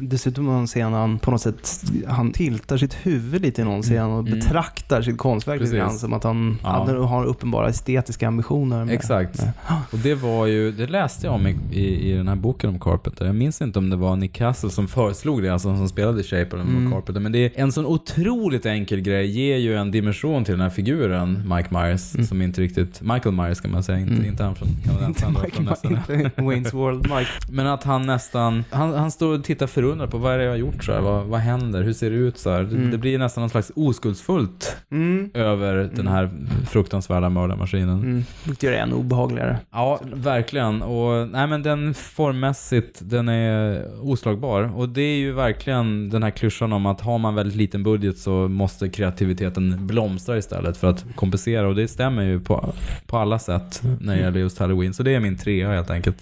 dessutom någon scen han på något sätt, han tiltar sitt huvud lite i någon scen och Mm. betraktar sitt konstverk lite grann som att han, Ja. han har uppenbara estetiska ambitioner. Med, Exakt. med- Och det var ju, det läste jag om i, i, i den här boken om Carpenter. Jag minns inte om det var Nick Castle som föreslog det, alltså som spelade Shape eller Mm. Carpenter. Men det är en sån otroligt enkel grej, ger ju en dimension till den här figuren, Mike Myers, som inte riktigt, Michael Myers kan man säga, inte, Mm. inte han från kanadensaren. Wayne's World Mike. Men att han nästan, han, han står och tittar förundrad på vad är det jag har gjort så här? Vad, vad händer? Hur ser det ut så här? Det, Mm. det blir nästan någon slags oskuldsfullt Mm. över den här fruktansvärda mördarmaskinen. Mm. Det gör det ännu obehagligare. Ja, verkligen. Och nej men den formmässigt, den är oslagbar. Och det är ju verkligen den här klyschan om att har man väldigt liten budget så måste kreativiteten blomstra istället för att kompensera. Och det stämmer ju på, på alla sätt när det gäller just Halloween. Så det är min trea helt enkelt.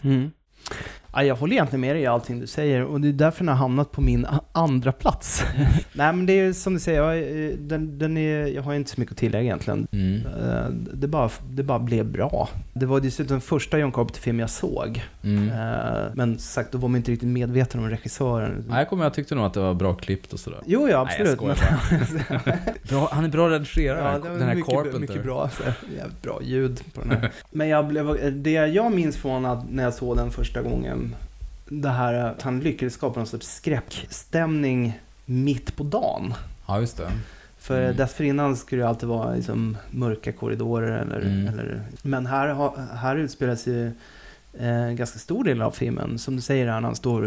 Mm. Ja, jag håller egentligen med dig i allting du säger och det är därför den har hamnat på min andra plats. Nej men det är som du säger, jag, den, den är, jag har inte så mycket att tillägga egentligen. Mm. Eh, Det bara, det bara blev bra. Det var dessutom den första John Carpenter-film jag såg. Mm. Eh, Men sagt, då var man inte riktigt medveten om regissören. Nej, jag kommer jag tyckte nog att det var bra klippt och sådär. Jo, ja, Nej, jag absolut. skojar bra, han är bra redigerare, Ja, den här mycket, Carpenter. mycket bra, så, här, jävligt bra ljud på den här. Men jag blev, det jag minns från att när jag såg den första gången, det här att han lyckades skapa någon sorts skräckstämning mitt på dagen. Ja, just det. För Mm. dessförinnan skulle det alltid vara liksom mörka korridorer. Eller, Mm. eller, men här, här utspelas ju eh, en ganska stor del av filmen. Som du säger, här, han står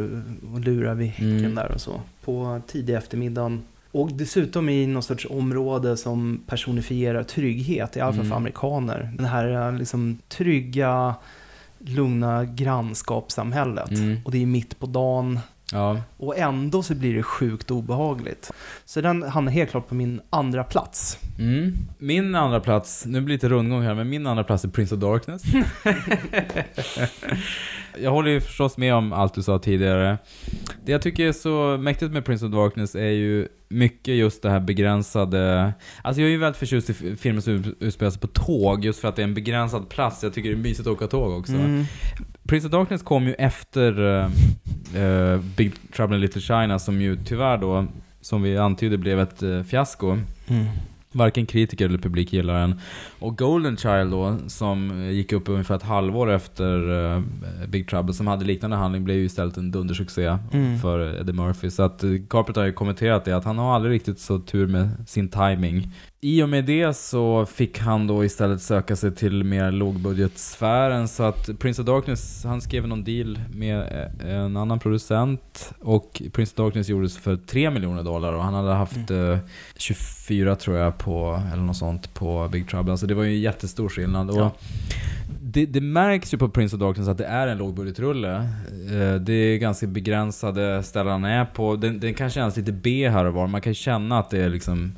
och lurar vid häcken Mm. där och så. På tidig eftermiddagen. Och dessutom i någon sorts område som personifierar trygghet, i alla fall Mm. för amerikaner. Den här eh, liksom trygga, lugna grannskapssamhället. Mm. Och det är mitt på dagen. Ja. Och ändå så blir det sjukt obehagligt. Så den hamnar helt klart på min andra plats. Mm. Min andra plats, nu blir det lite rundgång här, men min andra plats är Prince of Darkness. jag håller ju förstås med om allt du sa tidigare. Det jag tycker är så mäktigt med Prince of Darkness är ju mycket just det här begränsade... Alltså jag är ju väldigt förtjust i filmer som utspelar sig på tåg, just för att det är en begränsad plats. Jag tycker det är mysigt att åka tåg också. Mm. Prince of Darkness kom ju efter eh, Big Trouble in Little China, som ju tyvärr då, som vi antydde, blev ett uh, fiasko. Mm. Varken kritiker eller publik gillar den. Och Golden Child då, som gick upp ungefär ett halvår efter eh, Big Trouble, som hade liknande handling, blev ju istället en dundersuccé Mm. för Eddie Murphy. Så att Carpenter har ju kommenterat det, att han har aldrig riktigt så tur med sin timing. I och med det så fick han då istället söka sig till mer lågbudgetsfären så att Prince of Darkness, han skrev någon deal med eh, en annan producent och Prince of Darkness gjordes för 3 miljoner dollar och han hade haft eh, 24 tror jag på, eller något sånt, på Big Trouble. Alltså det var ju en jättestor skillnad. Och Ja. det, det märks ju på Prince of Darkness att det är en lågbudgetrulle. Eh, Det är ganska begränsade ställen han är på. Den, den kan kännas lite B här och var. Man kan känna att det är liksom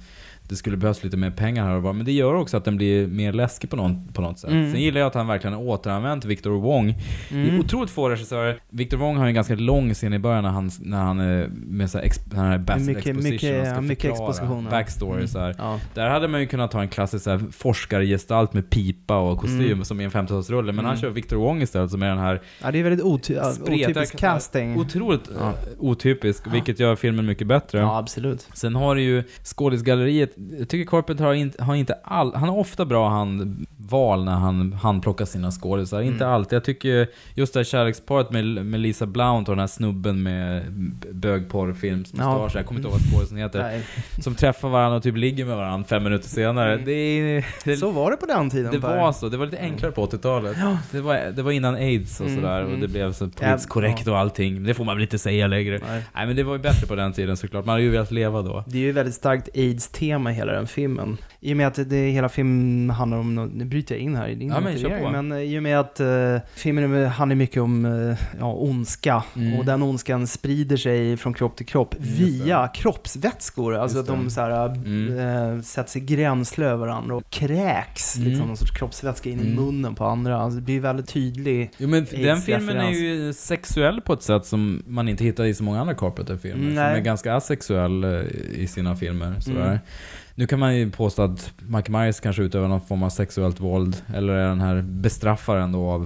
det skulle behövas lite mer pengar här och var. Men det gör också att den blir mer läskig på, någon, på något sätt. Mm. Sen gillar jag att han verkligen har återanvänt Victor Wong. Det är Mm. otroligt få regissörer. Victor Wong har ju en ganska lång scen i början när han, när han är med så här, exp, den här basic Mycket- exposition mycket- och ska mycket förklara backstory Mm. så här. Ja. Där hade man ju kunnat ta en klassisk så här, forskargestalt med pipa och kostym Mm. som i en 50-talsrulle. Men han Mm. kör Victor Wong istället som är den här ja, det är väldigt oty- spretiga- otypisk casting. Otroligt Ja. eh, otypisk, vilket gör filmen mycket bättre. Ja, absolut. Sen har du ju skådisgalleriet. Jag tycker Carpenter har inte, har inte all, Han har ofta bra hand handval när han handplockar sina skådisar. Inte Mm. alltid. Jag tycker just det här kärleksparet med, med Lisa Blount och den här snubben med bögporrfilmsmustasch. Ja. Jag kommer inte ihåg vad skådisen heter. Nej. Som träffar varandra och typ ligger med varandra fem minuter senare. Mm. Det, det, Så var det på den tiden. det Per. var så. Det var lite enklare på 80-talet. Ja. Det, var, det var innan aids och Mm, sådär. Och mm. det blev så politiskt korrekt och allting. Det får man väl inte säga längre. Nej. Nej men det var ju bättre på den tiden såklart. Man hade ju velat leva då. Det är ju väldigt starkt aids-tema i hela den filmen. I och med att det, hela filmen handlar om, nu bryter jag in här i din Ja, men men eh, i och med att uh, filmen handlar mycket om uh, ja, ondska Mm. och den ondskan sprider sig från kropp till kropp Mm, just via kroppsvätskor. Alltså Just att de så här, Mm. eh, sätter sig gränsle över varandra och kräks Mm. liksom någon sorts kroppsvätska in i Mm. munnen på andra. Alltså, det blir väldigt tydlig. Jo men den filmen är ju sexuell på ett sätt som man inte hittar i så många andra Carpenter-filmer. Mm, Som är ganska asexuell eh, i sina filmer. Sådär. Nu kan man ju påstå att Mike Myers kanske utövar någon form av sexuellt våld. Eller är den här bestraffaren då av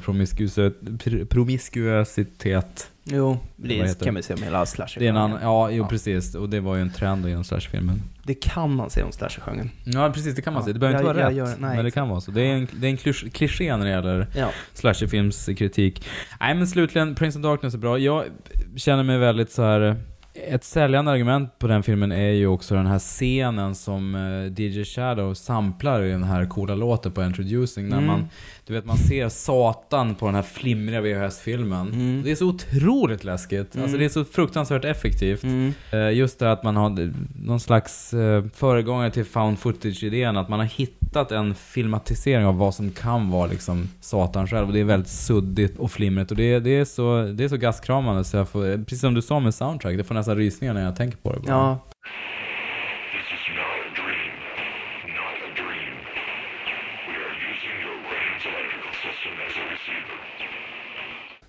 promiskuositet. Jo, det kan man se om hela slasher Det är en annan, ja, jo Ja. precis. Och det var ju en trend inom slashfilmen. Det kan man se om slashergenren. Ja precis, det kan man Ja, säga. Det behöver inte vara jag rätt. gör- nej, men det kan vara så. Det är en, det är en klisch, kliché när det gäller Ja. slasherfilmskritik. Nej men slutligen, Prince of Darkness är bra. Jag känner mig väldigt så här. Ett säljande argument på den filmen är ju också den här scenen som eh, DJ Shadow samplar i den här coola låten på Introducing. När Mm. man, du vet, man ser Satan på den här flimriga VHS-filmen. Mm. Det är så otroligt läskigt. Alltså Mm. det är så fruktansvärt effektivt. Mm. Eh, Just det att man har någon slags eh, föregångare till found footage-idén, att man har hittat en filmatisering av vad som kan vara liksom Satan själv. Och det är väldigt suddigt och flimrigt. Och det, är- det, är, så, det är så gastkramande så jag får, precis som du sa med soundtrack, det får nästan rysningar när jag tänker på det. bara. Ja, This is not a dream. Not a dream. We are using your brain's electrical system as a receiver.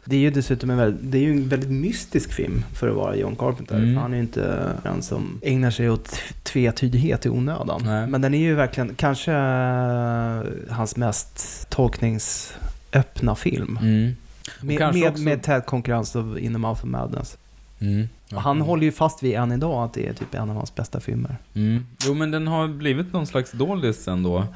Det är ju dessutom en väldigt, det är ju en väldigt mystisk film för att vara John Carpenter. Mm. För han är ju inte den som ägnar sig åt tvetydighet i onödan. Nej. Men den är ju verkligen kanske eh, hans mest tolkningsöppna film. Mm. Med, med, också- med tät konkurrens av In the Mouth of Madness. Mm. Och han håller ju fast vid än idag att det är typ en av hans bästa filmer. Mm. Jo men den har blivit någon slags doldis ändå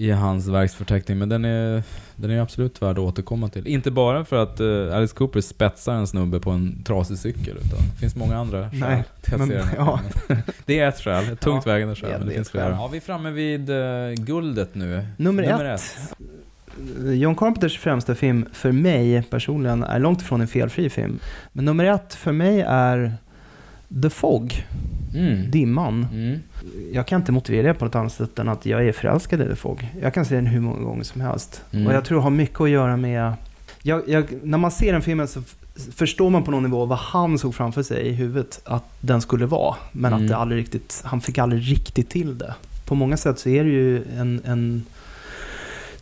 i hans verksförteckning. Men den är, den är absolut värd att återkomma till. Inte bara för att eh, Alice Cooper spetsar en snubbe på en trasig cykel. Utan det finns många andra skäl Nej, till att men- se den ja. Det är ett skäl, ett tungt Ja, vägande det skäl. Men det det är finns ett flera. Ja, vi är framme vid uh, guldet nu. Nummer ett. John Carpenters främsta film för mig personligen är långt ifrån en felfri film. Men nummer ett för mig är The Fog, Mm. Dimman. Mm. Jag kan inte motivera det på något annat sätt än att jag är förälskad i The Fog. Jag kan se den hur många gånger som helst. Mm. Och jag tror det har mycket att göra med... Jag, jag, när man ser den filmen så förstår man på någon nivå vad han såg framför sig i huvudet att den skulle vara. Men Mm. att det aldrig riktigt, han fick aldrig riktigt till det. På många sätt så är det ju en, en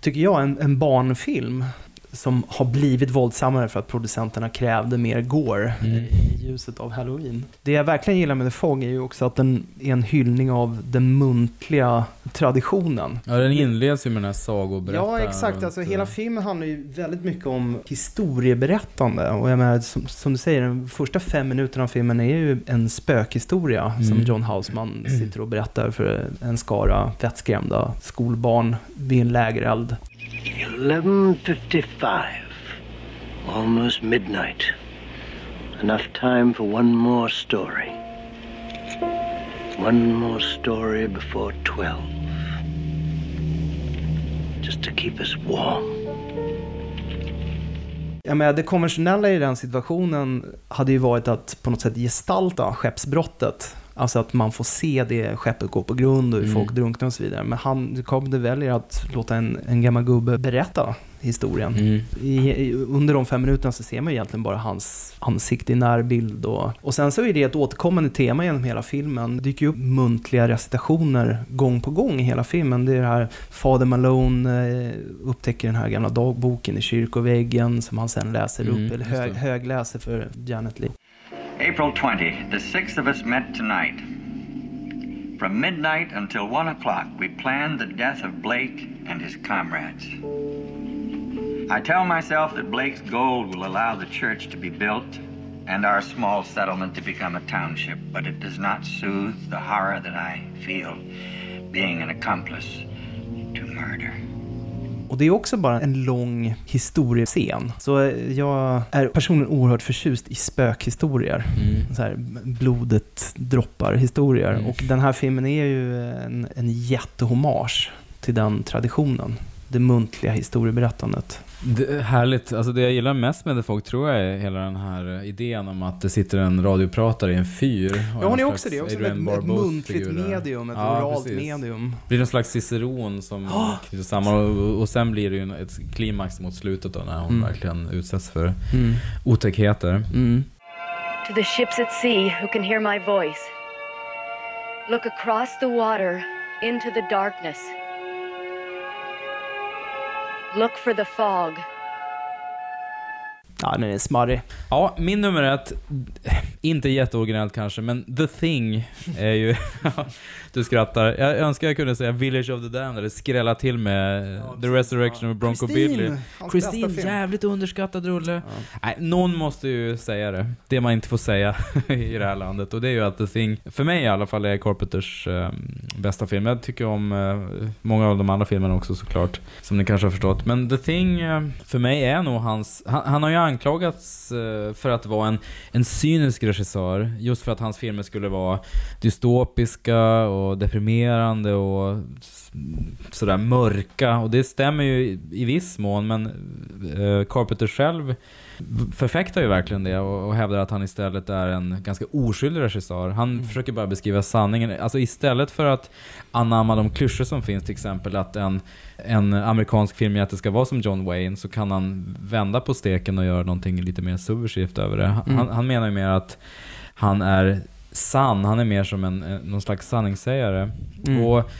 tycker jag, en, en barnfilm som har blivit våldsammare för att producenterna krävde mer gore Mm. i ljuset av Halloween. Det jag verkligen gillar med The Fog är ju också att den är en hyllning av den muntliga traditionen. Ja, den inleds ju med den här sagoberättaren. Ja, exakt. Alltså, eh, hela filmen handlar ju väldigt mycket om historieberättande. Och jag menar, som, som du säger, de första fem minuterna av filmen är ju en spökhistoria som Mm. John Houseman sitter och berättar för en skara vettskrämda skolbarn vid en lägereld. 11.55. Almost midnight. Enough time for one more story. One more story before 12. Just to keep us warm. Jag menar, det konventionella i den situationen hade ju varit att på något sätt gestalta skeppsbrottet. Alltså att man får se det skeppet gå på grund och hur Mm. folk drunknar och så vidare. Men han, Carpenter väljer att låta en, en gammal gubbe berätta historien. Mm. I, i, under de fem minuterna så ser man egentligen bara hans ansikte i närbild. Och, och sen så är det ett återkommande tema genom hela filmen. Det dyker ju upp muntliga recitationer gång på gång i hela filmen. Det är det här Fader Malone eh, upptäcker den här gamla dagboken i kyrkoväggen som han sen läser Mm, upp, eller hög, högläser för Janet Leigh. April 20. The six of us met tonight. From midnight until one o'clock, we planned the death of Blake and his comrades. I tell myself that Blake's gold will allow the church to be built and our small settlement to become a township, but it does not soothe the horror that I feel being an accomplice to murder. Och det är också bara en lång historiescen. Så jag är personligen oerhört förtjust i spökhistorier. Mm. Så här, blodet droppar historier. Mm. Och den här filmen är ju en, en jättehommage till den traditionen. Det muntliga historieberättandet. Det är härligt. Alltså det jag gillar mest med The Fog tror jag är hela den här idén om att det sitter en radiopratare i en fyr. och Ja, hon är också det. Också ett, Adrian ett muntligt medium, ett Ja, oralt precis. medium. Det blir en slags ciceron som knyter samman och, och sen blir det ju en- ett klimax mot slutet då när hon Mm. verkligen utsätts för Mm. otäckheter. Mm. To the ships at sea who can hear my voice, look across the water into the darkness. Look for the fog. Ja, den är smarrig. Ja, min nummer ett, inte jätteoriginellt kanske, men The Thing är ju... du skrattar. Jag önskar jag kunde säga Village of the Damned eller skrälla till med The Resurrection of Bronco Christine, Billy. Christine, jävligt underskattad rulle. Nej, någon måste ju säga det. Det man inte får säga i det här landet. Och det är ju att The Thing, för mig i alla fall, är Carpenters eh, bästa film. Jag tycker om eh, många av de andra filmerna också såklart. Som ni kanske har förstått. Men The Thing, eh, för mig är nog hans... Han, han har ju anklagats eh, för att vara en, en cynisk regissör. Just för att hans filmer skulle vara dystopiska och deprimerande och sådär mörka. Och det stämmer ju i, i viss mån, men eh, Carpenter själv förfäktar ju verkligen det och, och hävdar att han istället är en ganska oskyldig regissör. Han försöker bara beskriva sanningen. Alltså istället för att anamma de klyschor som finns, till exempel att en, en amerikansk filmjätte ska vara som John Wayne, så kan han vända på steken och göra någonting lite mer subversivt över det. Han, Mm. han menar ju mer att han är sann, han är mer som en, en någon slags sanningssägare. Mm. Och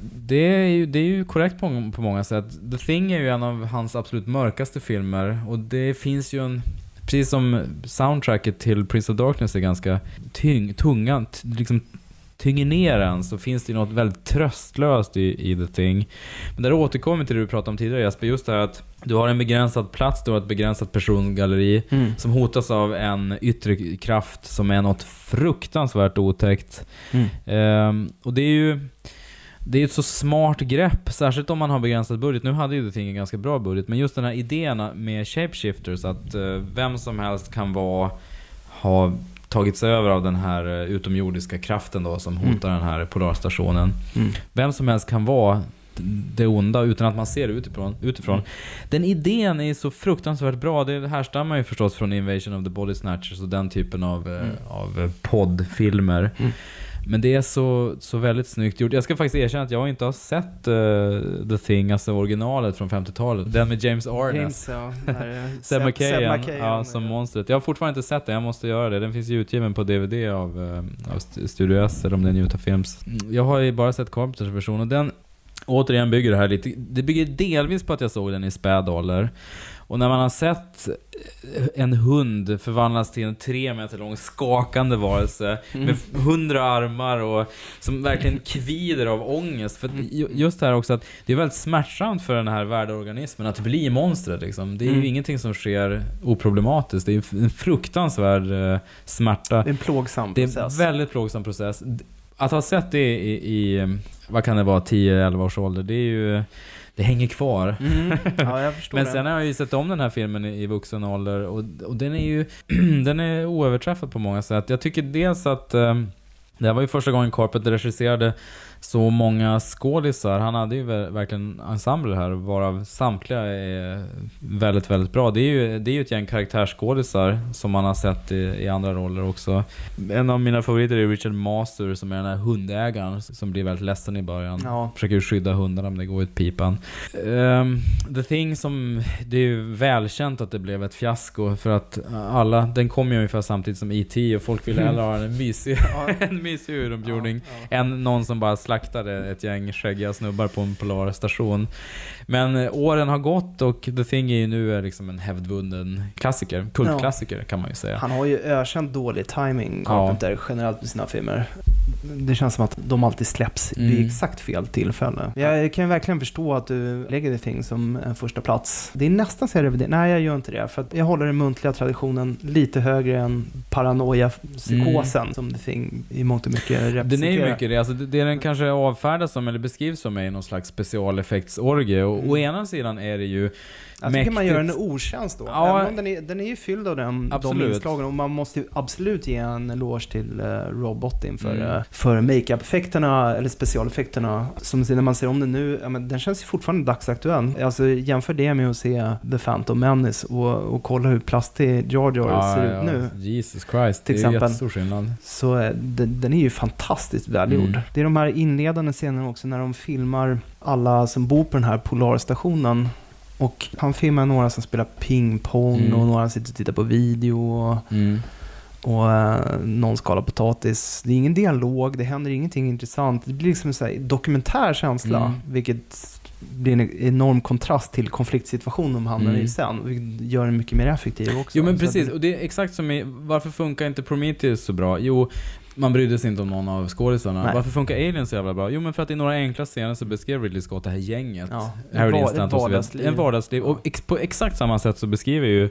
det är, ju, det är ju korrekt på, på många sätt. The Thing är ju en av hans absolut mörkaste filmer och det finns ju en Precis som soundtracket till Prince of Darkness är ganska tyng, tunga, liksom tynger ner en så finns det något väldigt tröstlöst i, i The Thing. Men där återkommer till det du pratade om tidigare Jesper, just det här att du har en begränsad plats, du har ett begränsat persongalleri Mm. som hotas av en yttre kraft som är något fruktansvärt otäckt. Mm. Ehm, och det är ju det är ett så smart grepp, särskilt om man har begränsad budget. Nu hade ju The Thing en ganska bra budget, men just den här idén med shapeshifters, att eh, vem som helst kan vara, ha tagits över av den här eh, utomjordiska kraften då som hotar den här polarstationen. Mm. Vem som helst kan vara det onda utan att man ser det utifrån. utifrån. Mm. Den idén är så fruktansvärt bra. Det härstammar ju förstås från Invasion of the Body Snatchers och den typen av, eh, Mm. av poddfilmer. Men det är så, så väldigt snyggt gjort. Jag ska faktiskt erkänna att jag inte har sett eh, The Thing, alltså originalet från 50-talet. Den med James Arness. James, ja, eh, Seb McKayan, ja, som monstret. Jag har fortfarande inte sett den, jag måste göra det. Den finns ju utgiven på DVD av, eh, av St- Studio S, eller om det är Newta Films. Jag har ju bara sett Carpenters version och den, återigen bygger det här lite, det bygger delvis på att jag såg den i späd ålder. Och när man har sett en hund förvandlas till en tre meter lång skakande varelse med hundra armar och som verkligen kvider av ångest. För ju- just det här också att det är väldigt smärtsamt för den här värdeorganismen att bli monstret liksom. Det är ju Mm. ingenting som sker oproblematiskt. Det är en fruktansvärd eh, smärta. Det är en plågsam Det är process. en väldigt plågsam process. Att ha sett det i, i vad kan det vara, 10-11 års ålder, det är ju, det hänger kvar. Mm. Ja, Men sen har jag ju sett om den här filmen i, vuxen ålder och, och den är ju, den är oöverträffad på många sätt. Jag tycker dels att, eh, det här var ju första gången Carpenter regisserade så många skådisar. Han hade ju ver- verkligen ensemble här, varav samtliga är väldigt, väldigt bra. Det är ju, det är ju ett gäng karaktärsskådisar som man har sett i, i andra roller också. En av mina favoriter är Richard Master som är den här hundägaren som blir väldigt ledsen i början. Ja. Försöker skydda hundarna men det går ut pipan. Ehm, The Thing som, det är ju välkänt att det blev ett fiasko för att alla, den kom ju ungefär samtidigt som E.T. och folk ville hellre ha en mysig, en mysig utomjording än någon som bara slaktade ett gäng skäggiga snubbar på en polarstation. Men eh, åren har gått och The Thing är ju nu eh, liksom en hävdvunnen klassiker, kultklassiker kan man ju säga. Han har ju ökänt dålig timing, Ja. Carpenter, generellt med sina filmer. Det känns som att de alltid släpps Mm. vid exakt fel tillfälle. Jag kan verkligen förstå att du lägger The Thing som en första plats. Det är nästan så jag reviderar. Nej, jag gör inte det. För jag håller den muntliga traditionen lite högre än paranoia-psykosen som The Thing i mångt och mycket representerar. Den är ju mycket det. Alltså, det, det den kanske avfärdas som, eller beskrivs som, är någon slags specialeffektsorgie. Och å ena sidan är det ju Jag tycker man gör en otjänst då. Ja. Även om den är, den är ju fylld av den, de inslagen. Och man måste ju absolut ge en eloge till uh, Rob Bottin för, Mm. eh, för makeup-effekterna, eller specialeffekterna. Som när man ser om den nu, ja, men den känns ju fortfarande dagsaktuell. Alltså jämför det med att se The Phantom Menace och, och kolla hur plastig Jar Jar ser ut nu. Jesus Christ, Till det är exempel. jättestor skillnad. Så eh, den, den är ju fantastiskt välgjord. Mm. Det är de här inledande scenerna också när de filmar alla som bor på den här polarstationen. Och han filmar några som spelar pingpong Mm. och några sitter och tittar på video. Och, Mm. och eh, någon skalar potatis. Det är ingen dialog, det händer ingenting intressant. Det blir liksom en dokumentär känsla. Mm. Vilket blir en enorm kontrast till konfliktsituationen de hamnar Mm. i sen. Vilket gör den mycket mer effektiv också. Jo men precis, och det är exakt som i, varför funkar inte Prometheus så bra? Jo, man brydde sig inte om någon av skådisarna. Nej. Varför funkar Alien så jävla bra? Jo men för att i några enkla scener så beskrev Ridley Scott det här gänget. Ja, Harry var- ett och så vidare. vardagsliv. En vardagsliv. Och ex, på exakt samma sätt så beskriver ju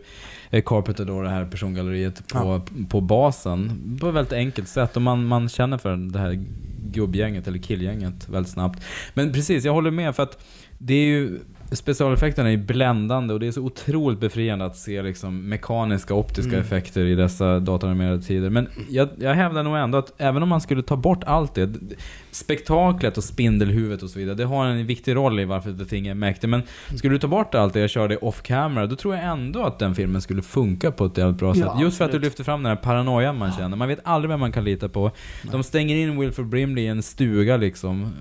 eh, Carpenter då det här persongalleriet på, på basen. På ett väldigt enkelt sätt. Och man, man känner för det här gubbgänget, eller killgänget, väldigt snabbt. Men precis, jag håller med för att det är ju Specialeffekterna är bländande och det är så otroligt befriande att se liksom mekaniska optiska Mm. effekter i dessa datoranimerade tider. Men jag, jag hävdar nog ändå att även om man skulle ta bort allt det, spektaklet och spindelhuvudet och så vidare, det har en viktig roll i varför The Thing är mäktig. Men skulle du ta bort allt det och köra det off camera, då tror jag ändå att den filmen skulle funka på ett jävligt bra Ja, sätt. Just för att du lyfter fram den här paranoian man känner. Man vet aldrig vem man kan lita på. De stänger in Wilford Brimley i en stuga liksom.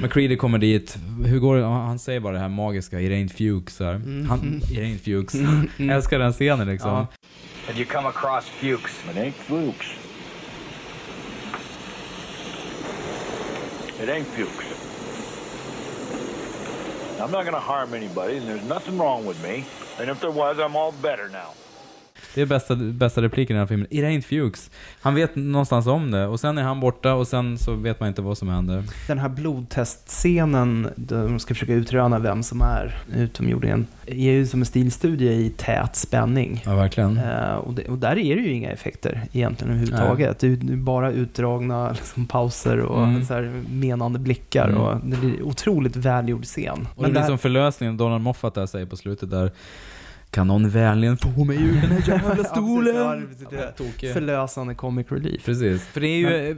McCready kommer dit, hur går det? Han säger bara det här magiska, it ain't Fuchs. här. Mm. Han, it ain't Fuchs. Mm. Jag älskar den scenen liksom. Ja. Have you come across Fuchs? It ain't Fuchs. It ain't Fuchs. I'm not gonna harm anybody, and there's nothing wrong with me. And if there was, I'm all better now. Det är bästa, bästa repliken i den här filmen. It ain't Fuchs. Han vet någonstans om det och sen är han borta och sen så vet man inte vad som händer. Den här blodtestscenen, där de ska försöka utröna vem som är utomjordingen, är ju som en stilstudie i tät spänning. Ja, verkligen. Eh, och, det, och där är det ju inga effekter egentligen överhuvudtaget. Det är ju bara utdragna liksom, pauser och Mm. så här, menande blickar. Mm. Och det blir otroligt välgjord scen. Och det blir där- som förlösningen Donald Moffat där säger på slutet där. Kan någon vänligen få mig ur den här jävla stolen? Ja, precis, ja, det-. Förlösande comic relief. Precis. För det är ju eh,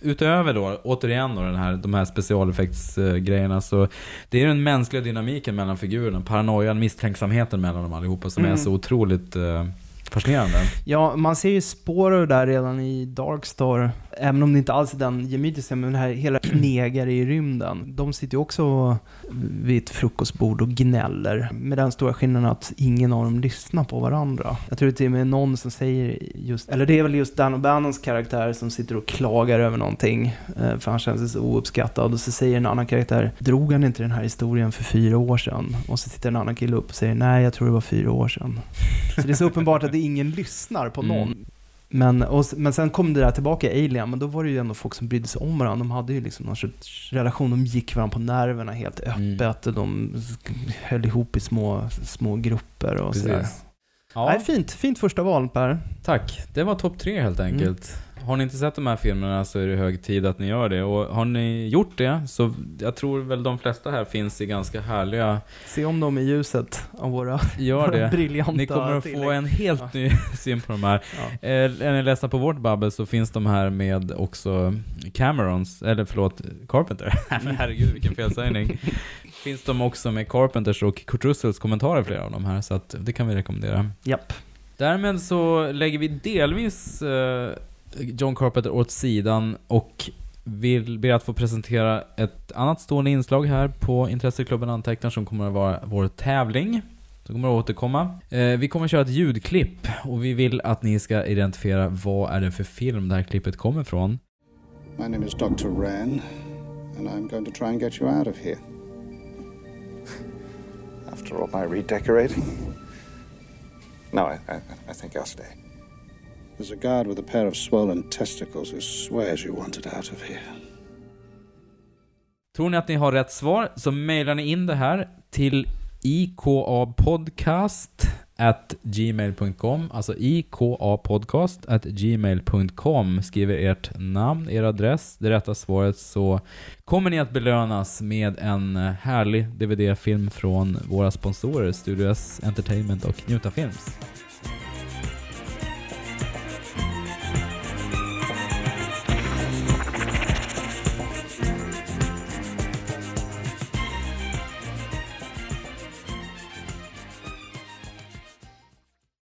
utöver då, återigen då den här, de här specialeffektsgrejerna så det är den mänskliga dynamiken mellan figurerna, paranoian, misstänksamheten mellan dem allihopa som Mm. är så otroligt eh, fascinerande. Ja, man ser ju spår av det där redan i Darkstar. Även om det inte alls är den gemytiska, men den här hela knegare i rymden. De sitter ju också vid ett frukostbord och gnäller. Med den stora skillnaden att ingen av dem lyssnar på varandra. Jag tror det till och med någon som säger just, eller det är väl just Dan O'Bannons karaktär som sitter och klagar över någonting. eh, För han känner sig så ouppskattad. Och så säger en annan karaktär, drog han inte den här historien för fyra år sedan? Och så tittar en annan kille upp och säger, nej jag tror det var fyra år sedan. Så det är så uppenbart att det ingen lyssnar på någon. Mm. Men, och, men sen kom det där tillbaka i Alien, men då var det ju ändå folk som brydde sig om varandra. De hade ju liksom någon sorts relation, de gick varandra på nerverna helt Mm. öppet. Och de höll ihop i små, små grupper och sådär. Ja, Nej, fint, fint första val Per. tack. Det var topp tre helt enkelt. Har ni inte sett de här filmerna så är det hög tid att ni gör det. Och har ni gjort det så jag tror väl de flesta här finns i ganska härliga... Se om dem i ljuset av våra, Gör det. briljanta Ni kommer att tillägg. få en helt ny syn på de här. Ja. Eh, är ni ledsna på vårt babbel så finns de här med också Camerons, eller förlåt, Carpenter. Men herregud vilken felsägning. finns de också med Carpenters och Kurt Russells kommentarer flera av de här, så att det kan vi rekommendera. Japp. Därmed så lägger vi delvis eh, John Carpenter åt sidan och vill be att få presentera ett annat stående inslag här på Intresseklubben Antecknar som kommer att vara vår tävling. Som kommer att återkomma. Eh, vi kommer att köra ett ljudklipp och vi vill att ni ska identifiera vad är det för film det här klippet kommer ifrån. My name is Dr. Wren, and I'm going to try and get you out of here. After all my redecorating? No, I, I, I think I'll stay. There's a guard with a pair of swollen testicles who swears you want it out of here. Tror ni att ni har rätt svar så mejlar ni in det här till ikapodcast at gmail.com alltså ikapodcast at gmail.com skriver ert namn, er adress, det rätta svaret så kommer ni att belönas med en härlig DVD-film från våra sponsorer Studios Entertainment och Njuta Films.